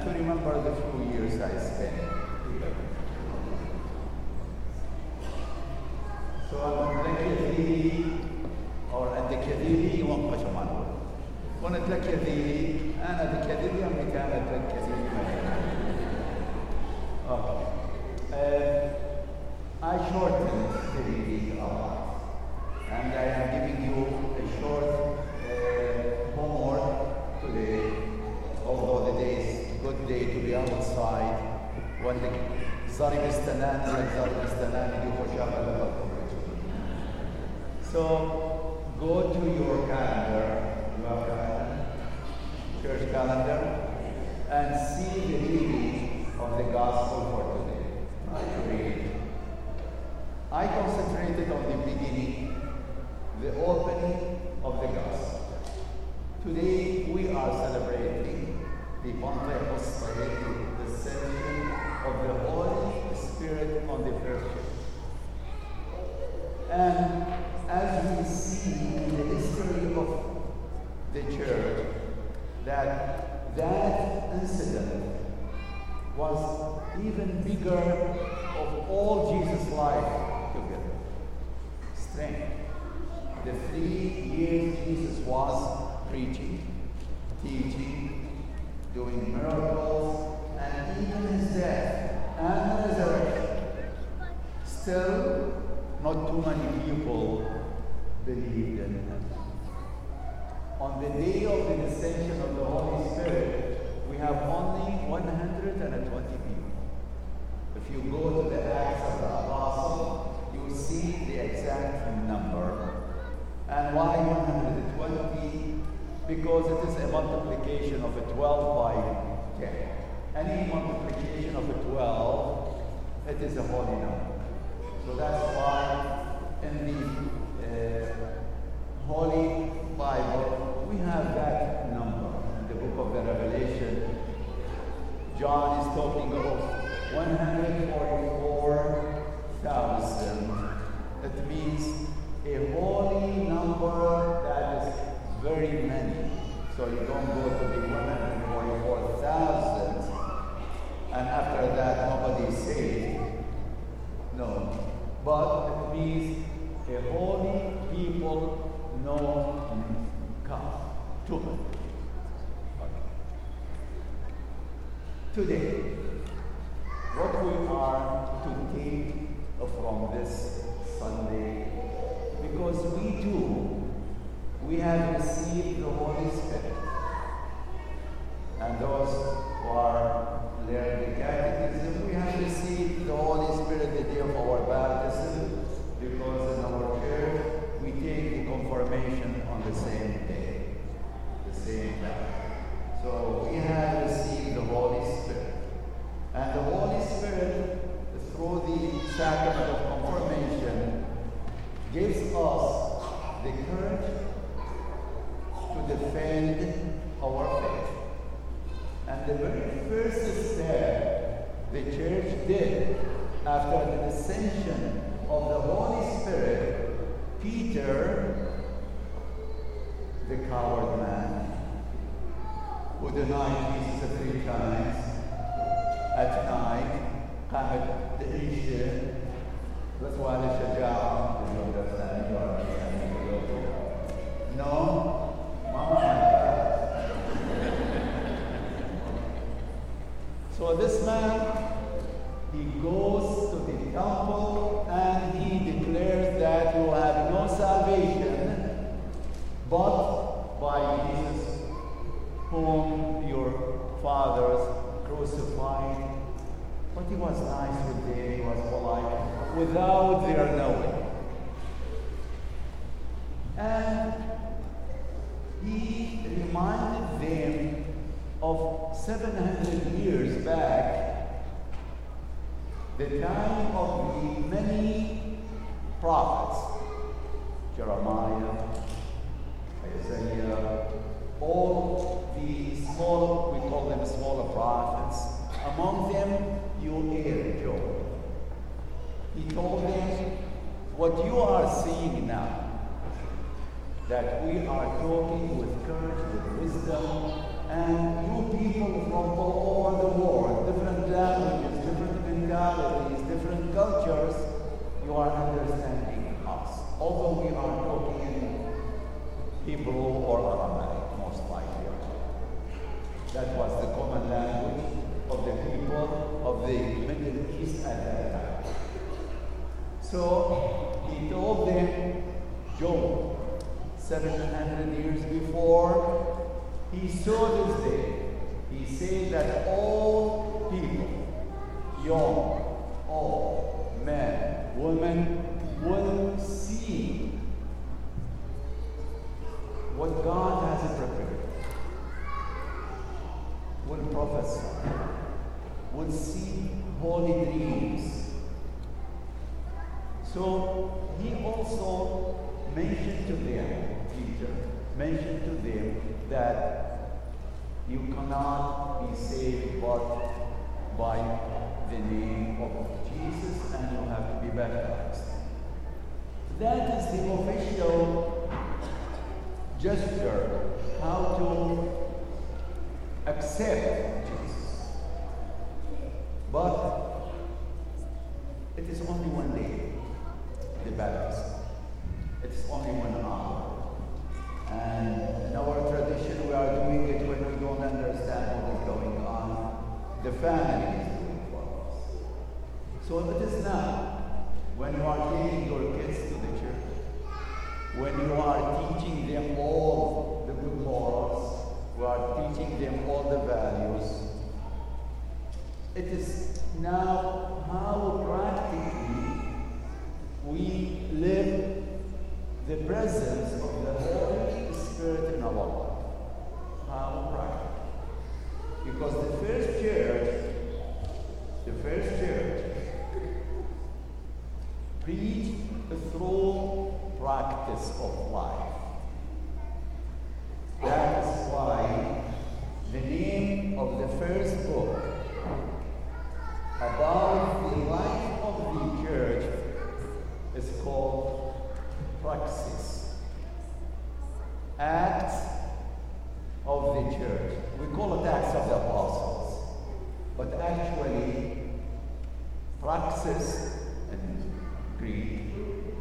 and to remember the few years I spent here. So قلت لك يا ذيلي أو عندك يا ذيلي يوم قش ما نقول قلت لك يا ذيلي أنا ذيك So go to your calendar, you have calendar, church calendar, and see the reading of the gospel for today. I read. I concentrated on the beginning, the opening of the gospel. Today we are celebrating the Pentecostal, the ascension of the Holy Spirit on the first church. And as we see in the history of the church, that that incident was bigger of all Jesus' life together. Strength. The three years Jesus was preaching, teaching, doing miracles, and even his death and resurrection. Still, not too many people believed in him. On the day of the ascension of the Holy Spirit, we have only 120 people. If you go to the Acts of the Apostle, you will see the exact number. And why 120? Because it is a multiplication of a 12 by 10. Any multiplication of a 12, it is a holy number. So that's why in the uh, Holy Bible, we have that number. In the book of the Revelation, John is talking of 144,000. It means a holy number that is very many. So you don't go to the 144,000 and after that nobody saved. No. But it means a holy people to him. Today, what we are to take from this Sunday, because we too, we have received the Holy Spirit. And those who are learning the catechism, we have received the Holy Spirit the day of our baptism, because in our church we take the confirmation on the same day, the same day. So we have received the Holy Spirit. And the Holy Spirit, through the sacrament of confirmation, gives us the courage to defend our faith. And the very first step the church did after the ascension of the Holy Spirit, Peter, the coward man, who denied Jesus three times at night, قامت تعيش That's why the شجاعة you understand, you understand. No, Mama So this man, he goes to the temple and he declares that you have no salvation but by Jesus, whom your fathers crucified. But he was nice with them, he was polite, without their knowing. 700 years back, the time of the many prophets, Jeremiah, Isaiah, all the small, we call them smaller prophets. Among them, Joel, Joel. He told them, what you are seeing now, that we are talking with courage, with wisdom, And you people from all over the world, different languages, different mentalities, different cultures, you are understanding us. Although we are talking in Hebrew or Aramaic, most likely. That was the common language of the people of the Middle East at that time. So he told them, Job, 700 years before, he saw this day. He said that all people, young, old, men, women, will see what God has prepared. Will prophesy. Will see holy dreams. So he also mentioned to them, Peter, mentioned to them that you cannot be saved but by the name of Jesus and you have to be baptized. That is the official gesture how to accept Jesus. But it is only one day, the baptism. It is only one hour. And in our tradition, we are doing it when we don't understand what is going on. The family is doing for us. So it is now. When you are taking your kids to the church, when you are teaching them all the good morals, you are teaching them all the values, it is now how practically we live the presence of the Holy Spirit in our life. How practically. Because the first church, the first church, preached through practice of life. That is why the name of the first book about the life of the church is called Praxis. Acts of the church. We call it Acts of the Apostles. But actually, praxis in Greek,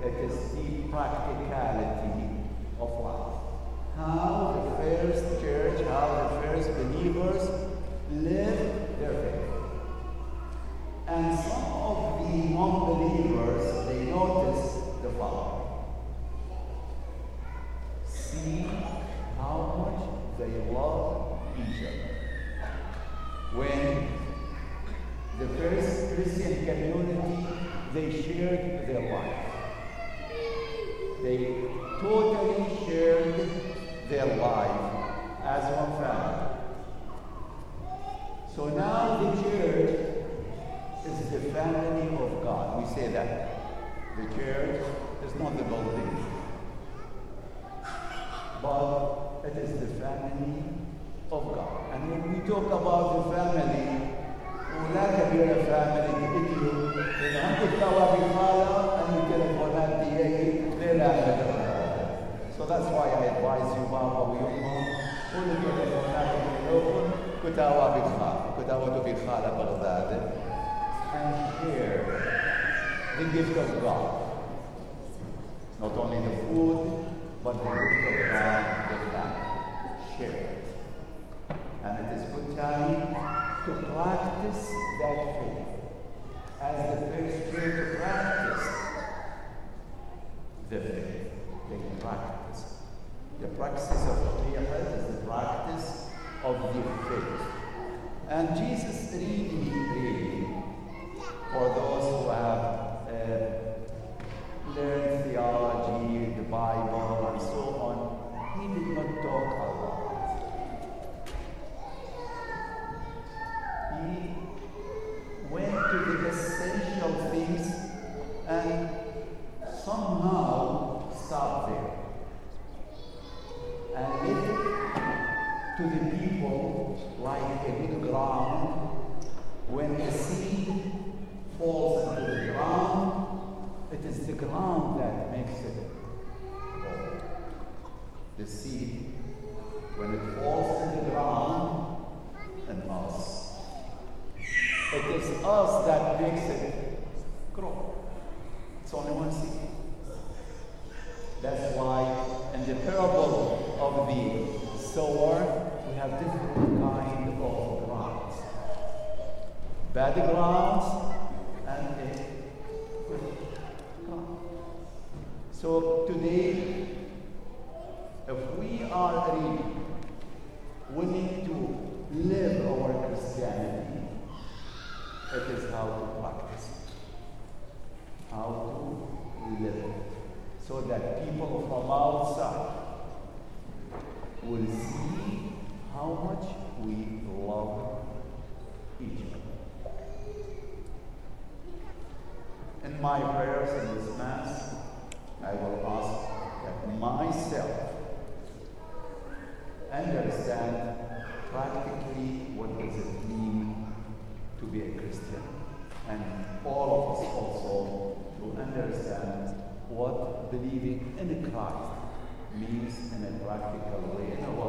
it is the practicality of life. How the first church, how the first believers lived their faith. And some of the non-believers, they notice the following. See how much they love each other. When the first Christian community, they shared their life. They totally shared their life as one family. So now the church is the family of God. We say that. The church is not the building, but it is the family of God. And when we talk about the family, ولا كبيرة family تجيو إن عندك توابي خالة أن تلفونات دي لا So that's why I advise you بابا ويوم كل التلفونات بينكم كتاوا بخالة كتاوا بخالة بغداد and share the gift of God. Not only the food, but the gift of God, the family. Share it. And it is good time to practice that faith. As the first church practiced the faith, they practice. The practice of Qiyamah is the practice of the faith. And Jesus really, really, for those who have uh, learned theology, the Bible, and so on, he did not talk a lot. He went to the essential things and somehow stopped there. And left to the people like a good ground when the seed falls into the ground, it is the ground that makes it grow. The seed, when it falls in the ground, parable of the sower, we have different kind of grounds. Bad grounds and good ground. So today, if we are really willing to live our Christianity, it is how to practice it. How to live it. So that people from outside will see how much we love each other. In my prayers in this Mass, I will ask that myself understand practically what does it mean to be a Christian. And all of us also to understand what believing in Christ means in a practical way,